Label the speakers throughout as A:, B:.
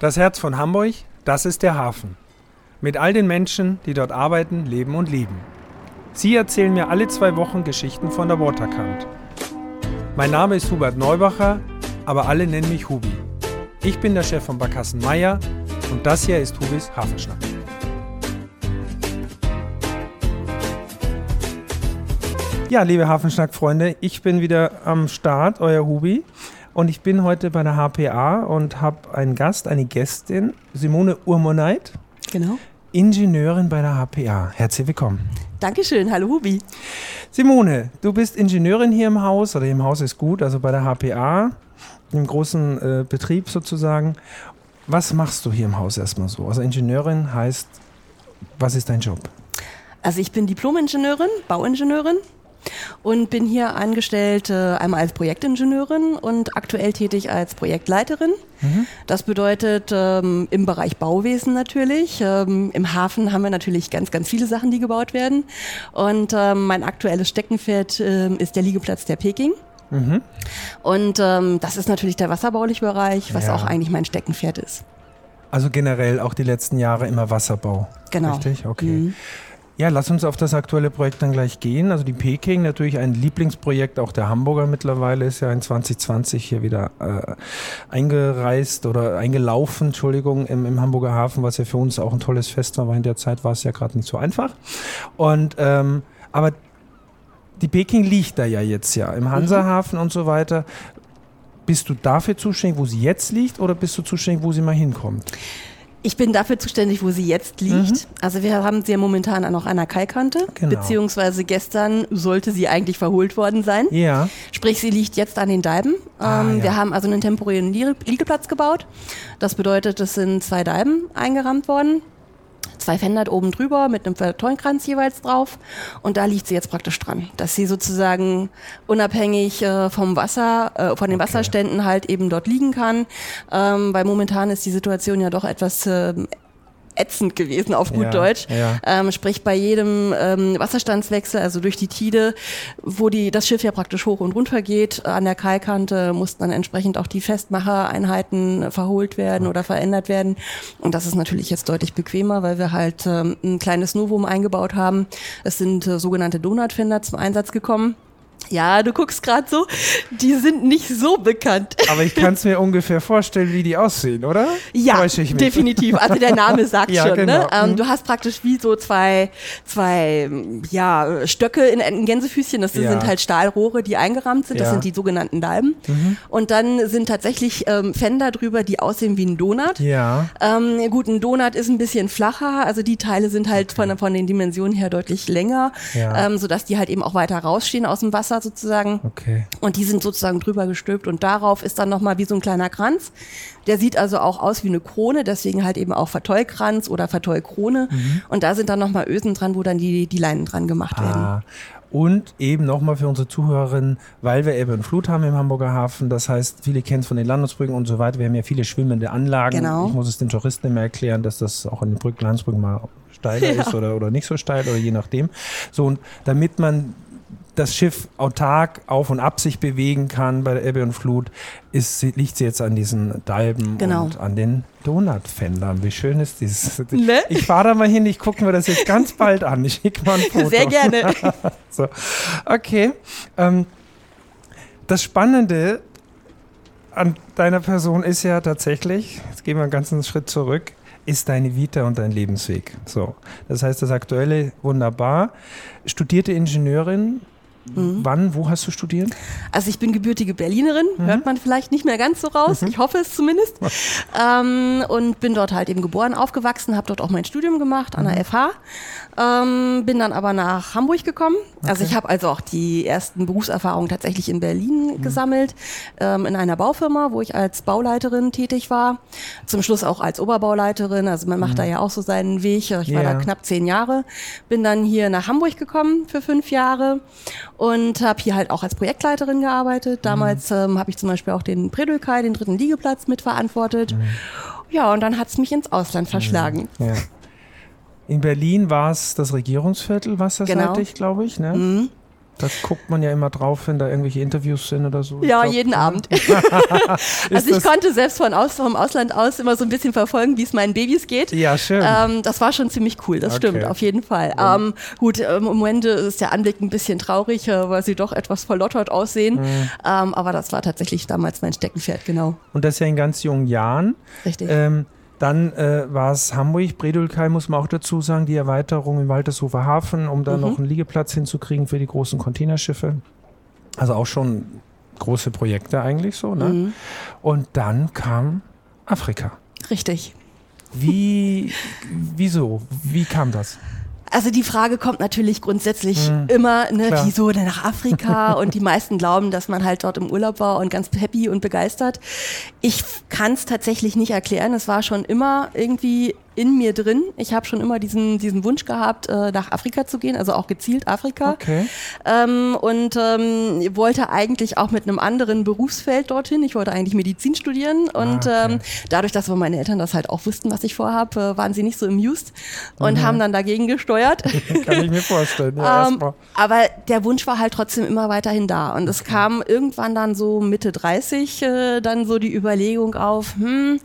A: Das Herz von Hamburg, das ist der Hafen. Mit all den Menschen, die dort arbeiten, leben und lieben. Sie erzählen mir alle zwei Wochen Geschichten von der Waterkant. Mein Name ist Hubert Neubacher, aber alle nennen mich Hubi. Ich bin der Chef von Barkassen Meier und das hier ist Hubis Hafenschnack. Ja, liebe Hafenschnack-Freunde, ich bin wieder am Start, euer Hubi. Und ich bin heute bei der HPA und habe einen Gast, eine Gästin, Simone Urmoneit.
B: Genau.
A: Ingenieurin bei der HPA. Herzlich willkommen.
B: Dankeschön, hallo Hubi.
A: Simone, du bist Ingenieurin hier im Haus, oder im Haus ist gut, also bei der HPA, im großen äh, Betrieb sozusagen. Was machst du hier im Haus erstmal so? Also Ingenieurin heißt, was ist dein Job?
B: Also ich bin Diplom-Ingenieurin, Bauingenieurin und bin hier angestellt äh, einmal als Projektingenieurin und aktuell tätig als Projektleiterin. Mhm. Das bedeutet ähm, im Bereich Bauwesen natürlich. Ähm, Im Hafen haben wir natürlich ganz, ganz viele Sachen, die gebaut werden. Und ähm, mein aktuelles Steckenpferd äh, ist der Liegeplatz der Peking. Mhm. Und ähm, das ist natürlich der wasserbauliche Bereich, was ja. auch eigentlich mein Steckenpferd ist.
A: Also generell auch die letzten Jahre immer Wasserbau.
B: Genau.
A: Richtig? Okay. Mhm. Ja, lass uns auf das aktuelle Projekt dann gleich gehen. Also die Peking, natürlich ein Lieblingsprojekt auch der Hamburger mittlerweile, ist ja in 2020 hier wieder äh, eingereist oder eingelaufen, Entschuldigung, im, im Hamburger Hafen, was ja für uns auch ein tolles Fest war, weil in der Zeit war es ja gerade nicht so einfach. Und ähm, aber die Peking liegt da ja jetzt ja im Hansahafen mhm. und so weiter. Bist du dafür zuständig, wo sie jetzt liegt, oder bist du zuständig, wo sie mal hinkommt?
B: Ich bin dafür zuständig, wo sie jetzt liegt. Mhm. Also wir haben sie ja momentan noch an der Kaikante, genau. beziehungsweise gestern sollte sie eigentlich verholt worden sein.
A: Ja.
B: Sprich, sie liegt jetzt an den Dalben. Ah, ähm, ja. Wir haben also einen temporären Liegeplatz gebaut. Das bedeutet, es sind zwei Dalben eingerammt worden zwei Fender oben drüber mit einem Verteunkranz jeweils drauf und da liegt sie jetzt praktisch dran, dass sie sozusagen unabhängig äh, vom Wasser, äh, von den okay. Wasserständen halt eben dort liegen kann, ähm, weil momentan ist die Situation ja doch etwas äh, ätzend gewesen auf gut ja, Deutsch. Ja. Ähm, sprich bei jedem ähm, Wasserstandswechsel, also durch die Tide, wo die das Schiff ja praktisch hoch und runter geht, an der Kaikante mussten dann entsprechend auch die Festmachereinheiten verholt werden oder verändert werden. Und das ist natürlich jetzt deutlich bequemer, weil wir halt ähm, ein kleines Novum eingebaut haben. Es sind äh, sogenannte Donutfender zum Einsatz gekommen. Ja, du guckst gerade so, die sind nicht so bekannt.
A: Aber ich kann es mir ungefähr vorstellen, wie die aussehen, oder?
B: Ja, definitiv. Also der Name sagt ja, schon. Ne? Genau. Ne? Ähm, mhm. Du hast praktisch wie so zwei, zwei ja, Stöcke in, in Gänsefüßchen. Das ja. sind halt Stahlrohre, die eingerahmt sind. Das ja. sind die sogenannten Dalben. Mhm. Und dann sind tatsächlich ähm, Fender drüber, die aussehen wie ein Donut.
A: Ja.
B: Ähm, gut, ein Donut ist ein bisschen flacher. Also die Teile sind halt okay. von, von den Dimensionen her deutlich länger, ja. ähm, sodass die halt eben auch weiter rausstehen aus dem Wasser. Wasser sozusagen.
A: Okay.
B: Und die sind sozusagen drüber gestülpt und darauf ist dann nochmal wie so ein kleiner Kranz. Der sieht also auch aus wie eine Krone, deswegen halt eben auch Vertollkranz oder Vertollkrone. Mhm. Und da sind dann nochmal Ösen dran, wo dann die, die Leinen dran gemacht ah. werden.
A: Und eben nochmal für unsere Zuhörerinnen, weil wir Ebbe und Flut haben im Hamburger Hafen, das heißt, viele kennen es von den Landungsbrücken und so weiter. Wir haben ja viele schwimmende Anlagen.
B: Genau.
A: Ich muss es den Touristen immer erklären, dass das auch in den Brücken, Landungsbrücken mal steiler ja. ist oder, oder nicht so steil oder je nachdem. So, und damit man das Schiff autark auf und ab sich bewegen kann bei der Ebbe und Flut, ist, liegt sie jetzt an diesen Dalben
B: genau.
A: und an den Donutfendern. Wie schön ist dieses. Ne? Ich fahre da mal hin, ich gucke mir das jetzt ganz bald an. Ich schicke mal ein Foto.
B: Sehr gerne.
A: so. Okay. Ähm, das Spannende an deiner Person ist ja tatsächlich, jetzt gehen wir einen ganzen Schritt zurück, ist deine Vita und dein Lebensweg. So. Das heißt, das Aktuelle wunderbar. Studierte Ingenieurin, Mhm. Wann, wo hast du studiert?
B: Also ich bin gebürtige Berlinerin, mhm. hört man vielleicht nicht mehr ganz so raus, mhm. ich hoffe es zumindest. ähm, und bin dort halt eben geboren, aufgewachsen, habe dort auch mein Studium gemacht an der FH. Mhm. Ähm, bin dann aber nach Hamburg gekommen. Also okay. Also ich habe also auch die ersten Berufserfahrungen tatsächlich in Berlin mhm. gesammelt, ähm, in einer Baufirma, wo ich als Bauleiterin tätig war. Zum Schluss auch als Oberbauleiterin. Also man macht mhm. da ja auch so seinen Weg. Ich war da knapp zehn Jahre. Bin dann hier nach Hamburg gekommen für fünf Jahre und habe hier halt auch als Projektleiterin gearbeitet. Damals mhm. ähm, habe ich zum Beispiel auch den Predülkai, den dritten Liegeplatz, mitverantwortet. Mhm. Ja, und dann hat es mich ins Ausland verschlagen.
A: Mhm. Ja. In Berlin war es das Regierungsviertel wasserseitig, genau. glaube ich. Ne? Mhm. Da guckt man ja immer drauf, wenn da irgendwelche Interviews sind oder so.
B: Ja, glaub, jeden ja. Abend. also ich konnte selbst von aus, vom Ausland aus immer so ein bisschen verfolgen, wie es meinen Babys geht.
A: Ja, schön.
B: Ähm, das war schon ziemlich cool, das okay. stimmt, auf jeden Fall. Ja. Ähm, gut, ähm, im Moment ist der Anblick ein bisschen traurig, äh, weil sie doch etwas verlottert aussehen. Mhm. Ähm, aber das war tatsächlich damals mein Steckenpferd, genau.
A: Und das ja in ganz jungen Jahren.
B: Richtig.
A: Ähm, dann äh, war es Hamburg, Bredulkai muss man auch dazu sagen, die Erweiterung im Waltershofer Hafen, um da mhm. noch einen Liegeplatz hinzukriegen für die großen Containerschiffe. Also auch schon große Projekte eigentlich so. Ne? Mhm. Und dann kam Afrika.
B: Richtig.
A: Wie, wieso? Wie kam das?
B: Also die Frage kommt natürlich grundsätzlich mhm. immer, ne, wieso denn nach Afrika? und die meisten glauben, dass man halt dort im Urlaub war und ganz happy und begeistert. Ich kann es tatsächlich nicht erklären. Es war schon immer irgendwie in mir drin. Ich habe schon immer diesen, diesen Wunsch gehabt, äh, nach Afrika zu gehen, also auch gezielt Afrika.
A: Okay.
B: Ähm, und ähm, wollte eigentlich auch mit einem anderen Berufsfeld dorthin. Ich wollte eigentlich Medizin studieren. Und ah, okay. ähm, dadurch, dass aber meine Eltern das halt auch wussten, was ich vorhabe, äh, waren sie nicht so amused und mhm. haben dann dagegen gesteuert.
A: Kann ich mir vorstellen. Ja,
B: ähm, aber der Wunsch war halt trotzdem immer weiterhin da. Und es kam irgendwann dann so Mitte 30 äh, dann so die Überlegung auf, hm,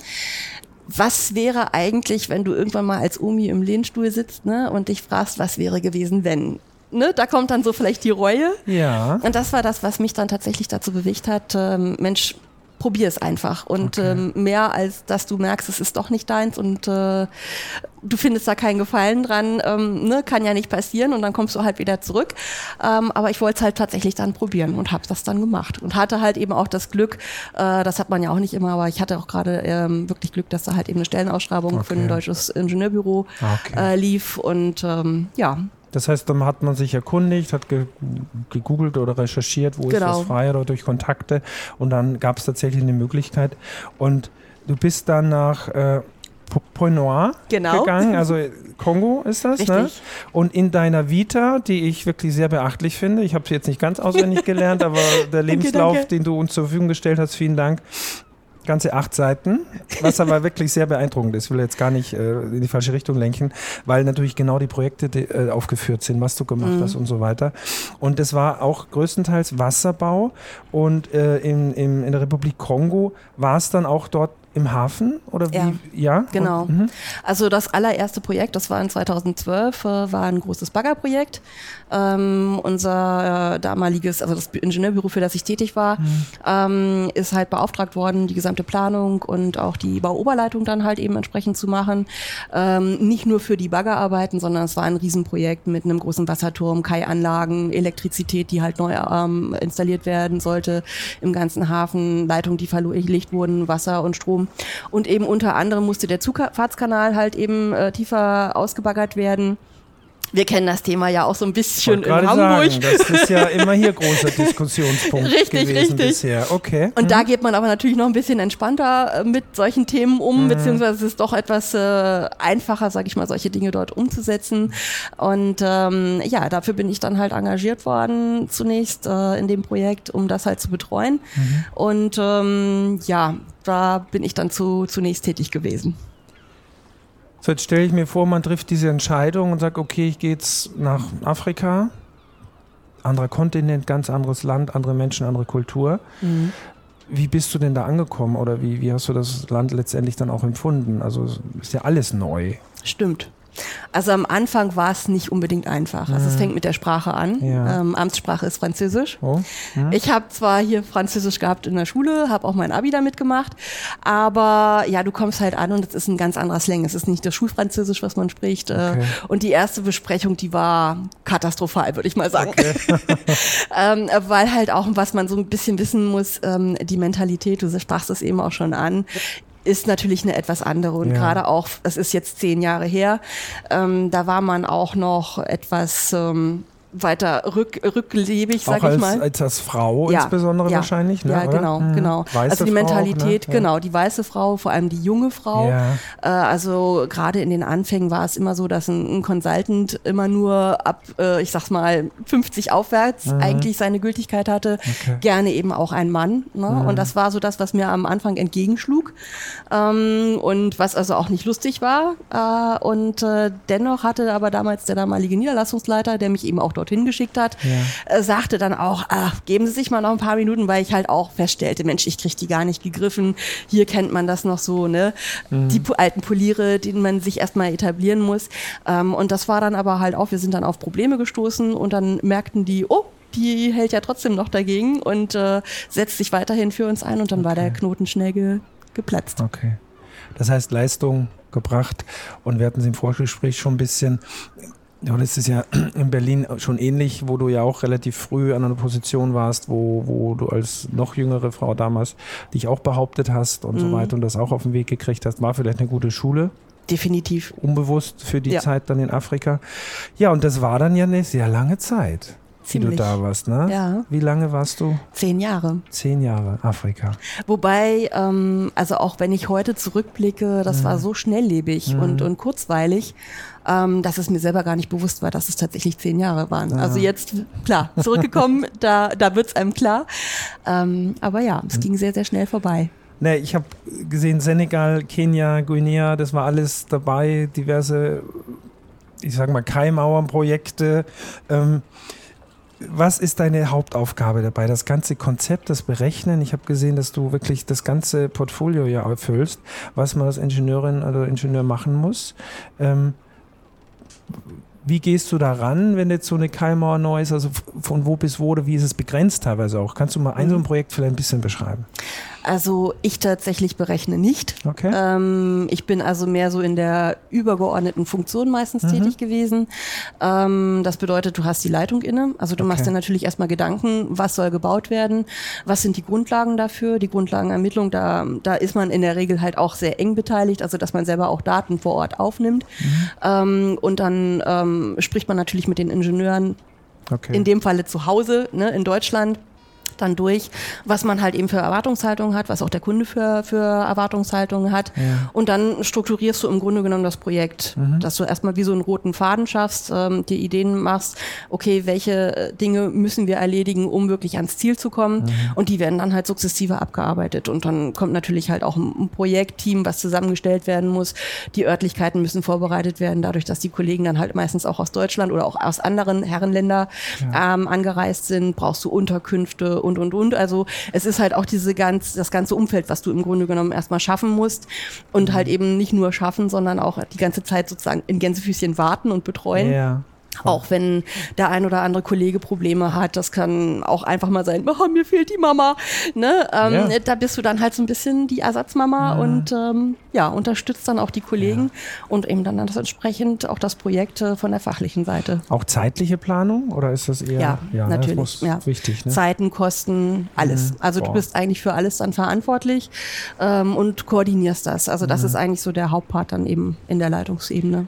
B: was wäre eigentlich, wenn du irgendwann mal als Omi im Lehnstuhl sitzt ne, und dich fragst, was wäre gewesen, wenn? Ne, da kommt dann so vielleicht die Reue.
A: Ja.
B: Und das war das, was mich dann tatsächlich dazu bewegt hat, ähm, Mensch, probier es einfach. Und okay. ähm, mehr als, dass du merkst, es ist doch nicht deins und äh, du findest da keinen Gefallen dran, ähm, ne, kann ja nicht passieren und dann kommst du halt wieder zurück. Ähm, aber ich wollte es halt tatsächlich dann probieren und habe das dann gemacht und hatte halt eben auch das Glück, äh, das hat man ja auch nicht immer, aber ich hatte auch gerade ähm, wirklich Glück, dass da halt eben eine Stellenausschreibung okay. für ein deutsches Ingenieurbüro okay. äh, lief und ähm, ja,
A: das heißt, dann hat man sich erkundigt, hat ge gegoogelt oder recherchiert, wo genau. ist das frei oder durch Kontakte und dann gab es tatsächlich eine Möglichkeit. Und du bist dann nach äh, Point Noir
B: genau.
A: gegangen, also Kongo ist das, ne? Und in deiner Vita, die ich wirklich sehr beachtlich finde, ich habe sie jetzt nicht ganz auswendig gelernt, aber der Lebenslauf, danke, danke. den du uns zur Verfügung gestellt hast, vielen Dank, ganze acht Seiten, was aber wirklich sehr beeindruckend ist. Ich will jetzt gar nicht äh, in die falsche Richtung lenken, weil natürlich genau die Projekte die, äh, aufgeführt sind, was du gemacht mhm. hast und so weiter. Und es war auch größtenteils Wasserbau und äh, in, in, in der Republik Kongo war es dann auch dort im Hafen oder wie?
B: Ja, ja? genau. Und, mhm. also das allererste Projekt, das war in 2012, äh, war ein großes Baggerprojekt. Ähm, unser äh, damaliges, also das Ingenieurbüro, für das ich tätig war, mhm. ähm, ist halt beauftragt worden, die gesamte Planung und auch die Bauoberleitung dann halt eben entsprechend zu machen. Ähm, nicht nur für die Baggerarbeiten, sondern es war ein Riesenprojekt mit einem großen Wasserturm, Kai-Anlagen, Elektrizität, die halt neu ähm, installiert werden sollte im ganzen Hafen, Leitungen, die verlegt wurden, Wasser und Strom und eben unter anderem musste der Zufahrtskanal halt eben äh, tiefer ausgebaggert werden. Wir kennen das Thema ja auch so ein bisschen in Hamburg.
A: Sagen, das ist ja immer hier großer Diskussionspunkt richtig, gewesen richtig. bisher. Okay.
B: Und mhm. da geht man aber natürlich noch ein bisschen entspannter äh, mit solchen Themen um, mhm. beziehungsweise es ist doch etwas äh, einfacher, sage ich mal, solche Dinge dort umzusetzen. Und ähm, ja, dafür bin ich dann halt engagiert worden zunächst äh, in dem Projekt, um das halt zu betreuen. Mhm. Und ähm, ja, da bin ich dann zu, zunächst tätig gewesen.
A: So, jetzt stelle ich mir vor, man trifft diese Entscheidung und sagt, okay, ich gehe jetzt nach Afrika, anderer Kontinent, ganz anderes Land, andere Menschen, andere Kultur. Mhm. Wie bist du denn da angekommen oder wie, wie hast du das Land letztendlich dann auch empfunden? Also ist ja alles neu.
B: Stimmt. Also am Anfang war es nicht unbedingt einfach. Also es mhm. fängt mit der Sprache an. Ja. Ähm, Amtssprache ist Französisch. Oh. Mhm. Ich habe zwar hier Französisch gehabt in der Schule, habe auch mein Abi damit gemacht, aber ja, du kommst halt an und es ist ein ganz anderer Slang. Es ist nicht das Schulfranzösisch, was man spricht. Äh, okay. Und die erste Besprechung, die war katastrophal, würde ich mal sagen. Okay. ähm, weil halt auch, was man so ein bisschen wissen muss, ähm, die Mentalität, du sprachst es eben auch schon an, ist natürlich eine etwas andere und ja. gerade auch, das ist jetzt zehn Jahre her, ähm, da war man auch noch etwas ähm, weiter rück, rücklebig, sag
A: als,
B: ich mal.
A: Als, als Frau ja, insbesondere
B: ja,
A: wahrscheinlich,
B: ne? Ja, genau, mhm. genau. Weiße also die Mentalität, auch, ne? genau, die weiße Frau, vor allem die junge Frau. Ja. Äh, also gerade in den Anfängen war es immer so, dass ein, ein Consultant immer nur ab, äh, ich sag's mal, 50 aufwärts mhm. eigentlich seine Gültigkeit hatte. Okay. Gerne eben auch ein Mann. Ne? Mhm. Und das war so das, was mir am Anfang entgegenschlug. Ähm, und was also auch nicht lustig war. Äh, und äh, dennoch hatte aber damals der damalige Niederlassungsleiter, der mich eben auch dorthin geschickt hat, ja. äh, sagte dann auch, ach, geben Sie sich mal noch ein paar Minuten, weil ich halt auch feststellte, Mensch, ich kriege die gar nicht gegriffen. Hier kennt man das noch so, ne? Mhm. Die alten Poliere, denen man sich erstmal etablieren muss. Ähm, und das war dann aber halt auch, wir sind dann auf Probleme gestoßen und dann merkten die, oh, die hält ja trotzdem noch dagegen und äh, setzt sich weiterhin für uns ein und dann okay. war der Knoten schnell ge geplatzt.
A: Okay. Das heißt, Leistung gebracht und wir hatten es im Vorgespräch schon ein bisschen. Ja, das ist ja in Berlin schon ähnlich, wo du ja auch relativ früh an einer Position warst, wo, wo du als noch jüngere Frau damals dich auch behauptet hast und mhm. so weiter und das auch auf den Weg gekriegt hast. War vielleicht eine gute Schule.
B: Definitiv.
A: Unbewusst für die ja. Zeit dann in Afrika. Ja, und das war dann ja eine sehr lange Zeit. Ziemlich. Wie du da warst, ne?
B: Ja.
A: Wie lange warst du?
B: Zehn Jahre.
A: Zehn Jahre, Afrika.
B: Wobei, ähm, also auch wenn ich heute zurückblicke, das mhm. war so schnelllebig mhm. und, und kurzweilig, ähm, dass es mir selber gar nicht bewusst war, dass es tatsächlich zehn Jahre waren. Ja. Also jetzt, klar, zurückgekommen, da, da wird es einem klar. Ähm, aber ja, es mhm. ging sehr, sehr schnell vorbei.
A: Ne, ich habe gesehen, Senegal, Kenia, Guinea, das war alles dabei, diverse, ich sage mal, Keimauernprojekte. Ähm, was ist deine Hauptaufgabe dabei? Das ganze Konzept, das Berechnen. Ich habe gesehen, dass du wirklich das ganze Portfolio ja erfüllst, was man als Ingenieurin oder Ingenieur machen muss. Ähm, wie gehst du da ran, wenn jetzt so eine Keimauer neu ist? Also von wo bis wo oder wie ist es begrenzt teilweise auch? Kannst du mal ein so ein mhm. Projekt vielleicht ein bisschen beschreiben?
B: Also ich tatsächlich berechne nicht.
A: Okay.
B: Ähm, ich bin also mehr so in der übergeordneten Funktion meistens mhm. tätig gewesen. Ähm, das bedeutet, du hast die Leitung inne. Also du okay. machst dir natürlich erstmal Gedanken, was soll gebaut werden, was sind die Grundlagen dafür, die Grundlagenermittlung, da, da ist man in der Regel halt auch sehr eng beteiligt, also dass man selber auch Daten vor Ort aufnimmt. Mhm. Ähm, und dann ähm, spricht man natürlich mit den Ingenieuren, Okay. In dem Falle zu Hause, ne, in Deutschland dann durch, was man halt eben für Erwartungshaltungen hat, was auch der Kunde für, für Erwartungshaltungen hat. Ja. Und dann strukturierst du im Grunde genommen das Projekt, mhm. dass du erstmal wie so einen roten Faden schaffst, ähm, dir Ideen machst, okay, welche äh, Dinge müssen wir erledigen, um wirklich ans Ziel zu kommen. Mhm. Und die werden dann halt sukzessive abgearbeitet. Und dann kommt natürlich halt auch ein Projektteam, was zusammengestellt werden muss. Die Örtlichkeiten müssen vorbereitet werden, dadurch, dass die Kollegen dann halt meistens auch aus Deutschland oder auch aus anderen Herrenländer ja. ähm, angereist sind, brauchst du Unterkünfte und, und, und. Also es ist halt auch diese ganz, das ganze Umfeld, was du im Grunde genommen erstmal schaffen musst und mhm. halt eben nicht nur schaffen, sondern auch die ganze Zeit sozusagen in Gänsefüßchen warten und betreuen. Ja. Auch wenn der ein oder andere Kollege Probleme hat, das kann auch einfach mal sein, oh, mir fehlt die Mama. Ne? Ähm, ja. Da bist du dann halt so ein bisschen die Ersatzmama ja. und ähm, ja, unterstützt dann auch die Kollegen ja. und eben dann das entsprechend auch das Projekt äh, von der fachlichen Seite.
A: Auch zeitliche Planung oder ist das eher
B: ja, ja natürlich ja.
A: wichtig?
B: Ne? Zeiten, Kosten, alles. Mhm. Also Boah. du bist eigentlich für alles dann verantwortlich ähm, und koordinierst das. Also das mhm. ist eigentlich so der Hauptpart dann eben in der Leitungsebene.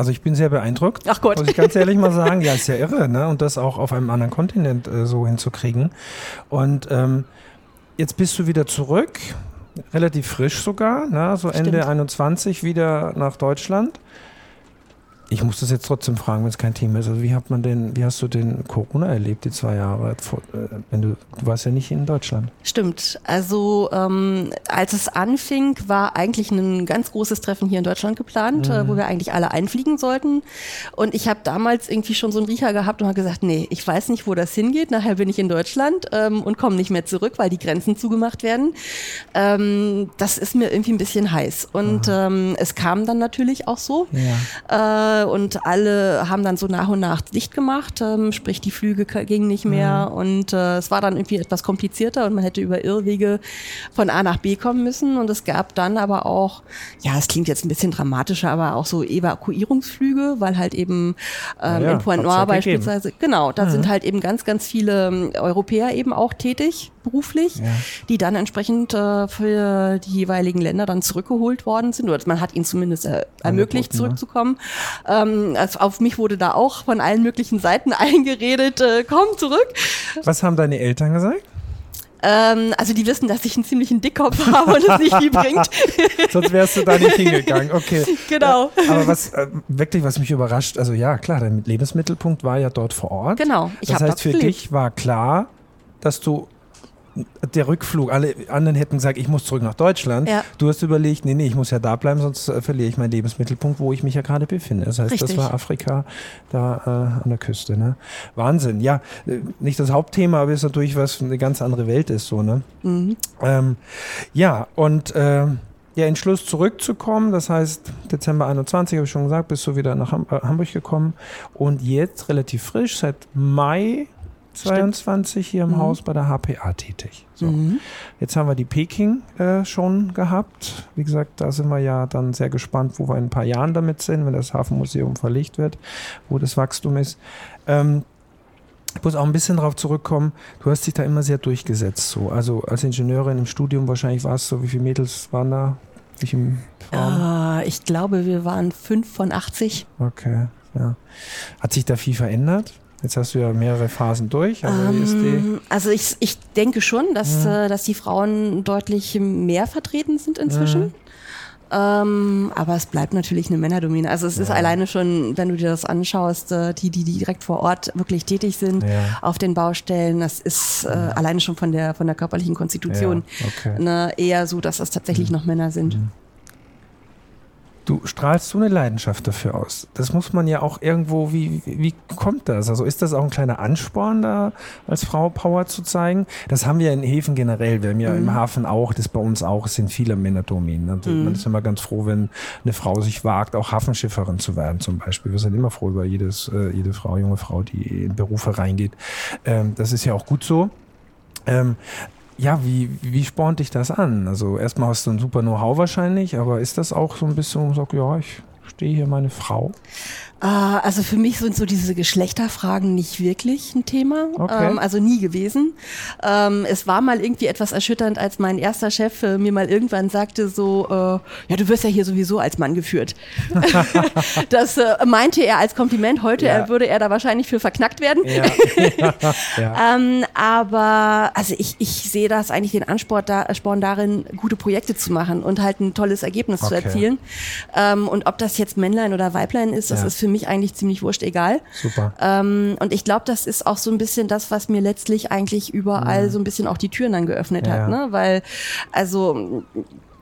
A: Also ich bin sehr beeindruckt.
B: Ach Gott.
A: Muss ich ganz ehrlich mal sagen. Ja, ist ja irre, ne? Und das auch auf einem anderen Kontinent äh, so hinzukriegen. Und ähm, jetzt bist du wieder zurück, relativ frisch sogar, ne? so Ende Stimmt. 21 wieder nach Deutschland. Ich muss das jetzt trotzdem fragen, wenn es kein Thema ist. Also wie hat man denn, wie hast du den Corona erlebt, die zwei Jahre? Äh, wenn du, du warst ja nicht in Deutschland.
B: Stimmt. Also ähm, als es anfing, war eigentlich ein ganz großes Treffen hier in Deutschland geplant, mhm. äh, wo wir eigentlich alle einfliegen sollten. Und ich habe damals irgendwie schon so einen Riecher gehabt und habe gesagt, nee, ich weiß nicht, wo das hingeht. Nachher bin ich in Deutschland ähm, und komme nicht mehr zurück, weil die Grenzen zugemacht werden. Ähm, das ist mir irgendwie ein bisschen heiß. Und ähm, es kam dann natürlich auch so. Ja. Äh, und alle haben dann so nach und nach dicht gemacht, ähm, sprich die Flüge gingen nicht mehr mhm. und äh, es war dann irgendwie etwas komplizierter und man hätte über Irrwege von A nach B kommen müssen und es gab dann aber auch, ja, es klingt jetzt ein bisschen dramatischer, aber auch so Evakuierungsflüge, weil halt eben ähm, ja, in Point Noir beispielsweise, genau, da mhm. sind halt eben ganz, ganz viele ähm, Europäer eben auch tätig beruflich, ja. die dann entsprechend äh, für die jeweiligen Länder dann zurückgeholt worden sind. Oder man hat ihnen zumindest äh, ermöglicht, zurückzukommen. Ähm, also auf mich wurde da auch von allen möglichen Seiten eingeredet, äh, komm zurück.
A: Was haben deine Eltern gesagt?
B: Ähm, also die wissen, dass ich einen ziemlichen Dickkopf habe und es nicht viel bringt.
A: Sonst wärst du da nicht hingegangen. Okay.
B: Genau.
A: Ja, aber was äh, wirklich, was mich überrascht, also ja, klar, dein Lebensmittelpunkt war ja dort vor Ort.
B: Genau.
A: Ich das heißt, für dich war klar, dass du der Rückflug, alle anderen hätten gesagt, ich muss zurück nach Deutschland.
B: Ja.
A: Du hast überlegt, nee, nee, ich muss ja da bleiben, sonst äh, verliere ich meinen Lebensmittelpunkt, wo ich mich ja gerade befinde. Das heißt,
B: Richtig.
A: das war Afrika da äh, an der Küste. Ne? Wahnsinn. Ja, äh, nicht das Hauptthema, aber ist natürlich was eine ganz andere Welt ist so. Ne?
B: Mhm.
A: Ähm, ja, und ähm, ja, Entschluss zurückzukommen, das heißt Dezember 21, habe ich schon gesagt, bist du wieder nach äh, Hamburg gekommen und jetzt relativ frisch, seit Mai 22 hier im
B: Mhm.
A: Haus bei der HPA tätig. So.
B: Mhm.
A: Jetzt haben wir die Peking äh, schon gehabt. Wie gesagt, da sind wir ja dann sehr gespannt, wo wir in ein paar Jahren damit sind, wenn das Hafenmuseum verlegt wird, wo das Wachstum ist. Ähm, ich muss auch ein bisschen darauf zurückkommen, du hast dich da immer sehr durchgesetzt. So. Also als Ingenieurin im Studium wahrscheinlich warst so, wie viele Mädels waren da? Wie viele Frauen?
B: Äh, ich glaube, wir waren fünf von 80.
A: Okay, ja. Hat sich da viel verändert? Jetzt hast du ja mehrere Phasen durch, ist die?
B: Ähm, also ich, ich denke schon, dass,
A: Mhm.
B: äh, dass die Frauen deutlich mehr vertreten sind inzwischen.
A: Mhm.
B: Ähm, aber es bleibt natürlich eine Männerdomäne. Also es ist
A: Ja.
B: alleine schon, wenn du dir das anschaust, äh, die, die, direkt vor Ort wirklich tätig sind
A: Ja.
B: auf den Baustellen, das ist äh, alleine schon von der, von der körperlichen Konstitution
A: Ja, okay.
B: ne, eher so, dass es tatsächlich noch Männer sind.
A: Du strahlst so eine Leidenschaft dafür aus. Das muss man ja auch irgendwo, wie, wie, kommt das? Also ist das auch ein kleiner Ansporn da, als Frau Power zu zeigen? Das haben wir in Häfen generell. Wir haben ja im Hafen auch, das bei uns auch, es sind viele Männerdomänen. Also Man ist immer ganz froh, wenn eine Frau sich wagt, auch Hafenschifferin zu werden zum Beispiel. Wir sind immer froh über jedes, äh, jede Frau, junge Frau, die in Berufe reingeht. Ähm, das ist ja auch gut so. Ähm, ja, wie, wie spornt dich das an? Also erstmal hast du ein super Know-how wahrscheinlich, aber ist das auch so ein bisschen, sagt, ja, ich stehe hier meine Frau?
B: Äh, also für mich sind so diese Geschlechterfragen nicht wirklich ein Thema,
A: Okay.
B: ähm, also nie gewesen. Ähm, es war mal irgendwie etwas erschütternd, als mein erster Chef äh, mir mal irgendwann sagte so, äh, ja, du wirst ja hier sowieso als Mann geführt. das äh, meinte er als Kompliment. Heute
A: Ja.
B: er, würde er da wahrscheinlich für verknackt werden.
A: Ja, ja, ja.
B: Ähm, aber also ich, ich sehe das eigentlich den Ansport da, Sporn darin, gute Projekte zu machen und halt ein tolles Ergebnis zu
A: Okay.
B: erzielen. Ähm, und ob das jetzt Männlein oder Weiblein ist, das
A: Ja.
B: ist für mich eigentlich ziemlich wurscht egal.
A: Super.
B: Ähm, und ich glaube, das ist auch so ein bisschen das, was mir letztlich eigentlich überall so ein bisschen auch die Türen dann geöffnet.
A: Ja.
B: hat, ne? Weil, also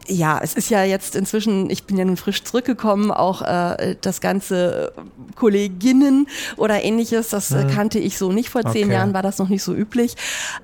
B: ja, es ist ja jetzt inzwischen, ich bin ja nun frisch zurückgekommen, auch äh, das ganze Kolleginnen oder ähnliches, das äh, kannte ich so nicht vor zehn.
A: Okay.
B: Jahren, war das noch nicht so üblich.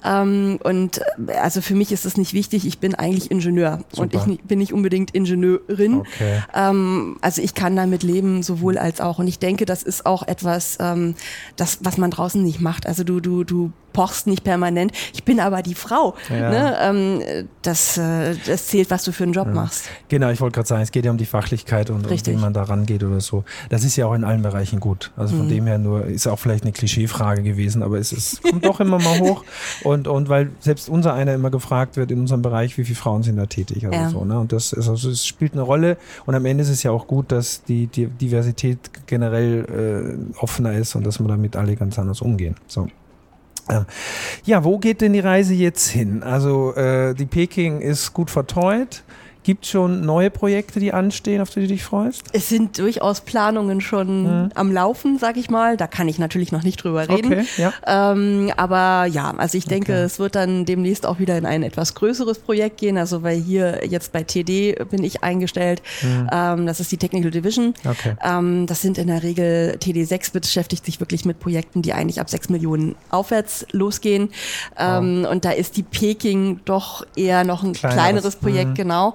B: Ähm, und äh, also für mich ist es nicht wichtig, ich bin eigentlich Ingenieur und ich
A: Super.
B: bin nicht unbedingt Ingenieurin.
A: Okay.
B: Ähm, also ich kann damit leben, sowohl als auch. Und ich denke, das ist auch etwas, ähm, das, was man draußen nicht macht. Also du, du, du pochst nicht permanent. Ich bin aber die Frau.
A: Ja.
B: Ne? Ähm, das, äh, das zählt, was du für einen Job machst.
A: Genau, ich wollte gerade sagen, es geht ja um die Fachlichkeit und, und wie man da rangeht oder so. Das ist ja auch in allen Bereichen gut. Also
B: Mhm.
A: von dem her nur, ist auch vielleicht eine Klischeefrage gewesen, aber es ist, kommt doch immer mal hoch. Und, und weil selbst unser einer immer gefragt wird in unserem Bereich, wie viele Frauen sind da tätig. Also
B: Ja.
A: so, ne? Und das ist, also es spielt eine Rolle. Und am Ende ist es ja auch gut, dass die, die Diversität generell äh, offener ist und dass wir damit alle ganz anders umgehen. So. Ja, wo geht denn die Reise jetzt hin? Also äh, die Peking ist gut verteut. Gibt schon neue Projekte, die anstehen, auf die du dich freust?
B: Es sind durchaus Planungen schon am Laufen, sag ich mal. Da kann ich natürlich noch nicht drüber reden.
A: Okay, ja.
B: Ähm, aber ja, also ich denke,
A: Okay.
B: es wird dann demnächst auch wieder in ein etwas größeres Projekt gehen. Also weil hier jetzt bei TD bin ich eingestellt. Ähm, das ist die Technical Division.
A: Mhm. Okay.
B: Ähm, das sind in der Regel TD6 beschäftigt sich wirklich mit Projekten, die eigentlich ab 6 Millionen aufwärts losgehen. Ähm, Und da ist die Peking doch eher noch ein
A: Kleineres.
B: kleineres Projekt,
A: Mhm.
B: genau.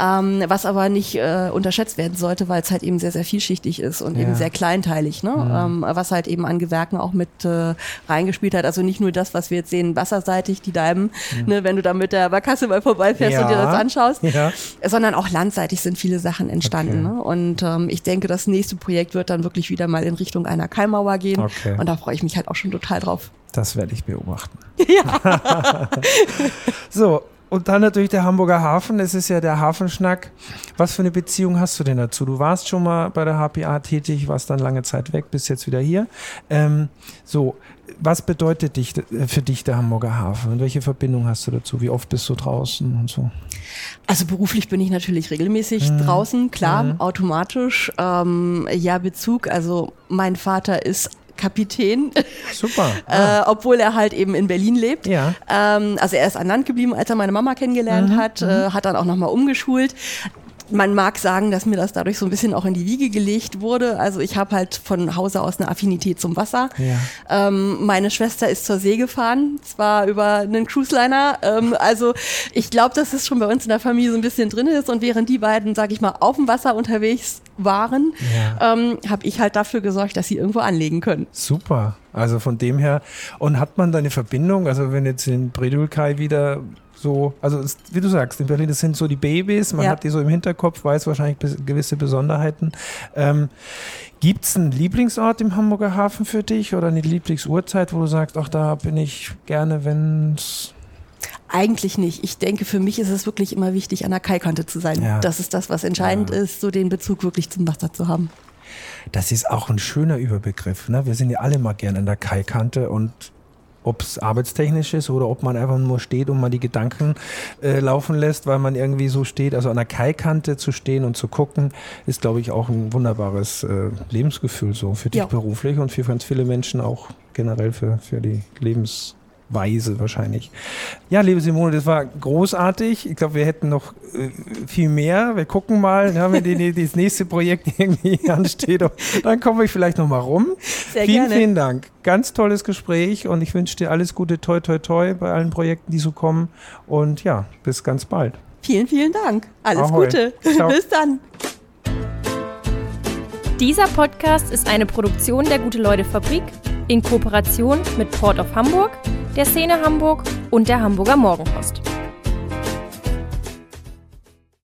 B: Ähm, was aber nicht äh, unterschätzt werden sollte, weil es halt eben sehr, sehr vielschichtig ist und
A: Ja.
B: eben sehr kleinteilig, ne? Ähm, was halt eben an Gewerken auch mit äh, reingespielt hat. Also nicht nur das, was wir jetzt sehen, wasserseitig, die Dalben, ne, wenn du da mit der Barkasse mal vorbeifährst und dir
A: Ja.
B: das anschaust,
A: Ja.
B: sondern auch landseitig sind viele Sachen entstanden.
A: Okay.
B: Ne? Und ähm, ich denke, das nächste Projekt wird dann wirklich wieder mal in Richtung einer Keimauer gehen.
A: Okay.
B: Und da freue ich mich halt auch schon total drauf.
A: Das werde ich beobachten. Ja. so, und dann natürlich der Hamburger Hafen. Es ist ja der Hafenschnack. Was für eine Beziehung hast du denn dazu? Du warst schon mal bei der HPA tätig, warst dann lange Zeit weg, bist jetzt wieder hier. Ähm, so, was bedeutet dich, für dich der Hamburger Hafen? Und welche Verbindung hast du dazu? Wie oft bist du draußen und so?
B: Also beruflich bin ich natürlich regelmäßig draußen, klar, automatisch. Ähm, ja, Bezug. Also mein Vater ist Kapitän.
A: Super.
B: Ah. äh, obwohl er halt eben in Berlin lebt.
A: Ja.
B: Ähm, also er ist an Land geblieben, als er meine Mama kennengelernt mhm, hat, äh, mhm. hat dann auch nochmal umgeschult man mag sagen, dass mir das dadurch so ein bisschen auch in die Wiege gelegt wurde. Also ich habe halt von Hause aus eine Affinität zum Wasser. Ja. Ähm, meine Schwester ist zur See gefahren, zwar über einen Cruise-Liner. Ähm, also ich glaube, dass es schon bei uns in der Familie so ein bisschen drin ist. Und während die beiden, sage ich mal, auf dem Wasser unterwegs waren, ja. ähm, habe ich halt dafür gesorgt, dass sie irgendwo anlegen können.
A: Super. Also von dem her. Und hat man da eine Verbindung? Also wenn jetzt in Bredulkai wieder so, also es, wie du sagst, in Berlin, das sind so die Babys, man ja. hat die so im Hinterkopf, weiß wahrscheinlich gewisse Besonderheiten. Ähm, Gibt es einen Lieblingsort im Hamburger Hafen für dich oder eine Lieblingsuhrzeit, wo du sagst, ach, da bin ich gerne, wenn es
B: eigentlich nicht. Ich denke, für mich ist es wirklich immer wichtig, an der Kaikante zu sein. Ja. Das ist das, was entscheidend ja. ist, so den Bezug wirklich zum Wasser zu haben.
A: Das ist auch ein schöner Überbegriff. Ne? Wir sind ja alle mal gern an der Kaikante und ob es arbeitstechnisch ist oder ob man einfach nur steht und mal die Gedanken äh, laufen lässt, weil man irgendwie so steht. Also an der Kaikante zu stehen und zu gucken, ist, glaube ich, auch ein wunderbares äh, Lebensgefühl so für dich ja. beruflich und für ganz viele Menschen auch generell für, für die Lebens Weise wahrscheinlich. Ja, liebe Simone, das war großartig. Ich glaube, wir hätten noch äh, viel mehr. Wir gucken mal, ja, wenn die, die, das nächste Projekt irgendwie ansteht. Dann komme ich vielleicht noch mal rum. Sehr vielen, gerne. vielen Dank. Ganz tolles Gespräch und ich wünsche dir alles Gute, toi, toi, toi bei allen Projekten, die so kommen. Und ja, bis ganz bald.
B: Vielen, vielen Dank. Alles Ahoi. Gute. Ciao. bis dann.
C: Dieser Podcast ist eine Produktion der Gute-Leute-Fabrik in Kooperation mit Port of Hamburg der Szene Hamburg und der Hamburger Morgenpost.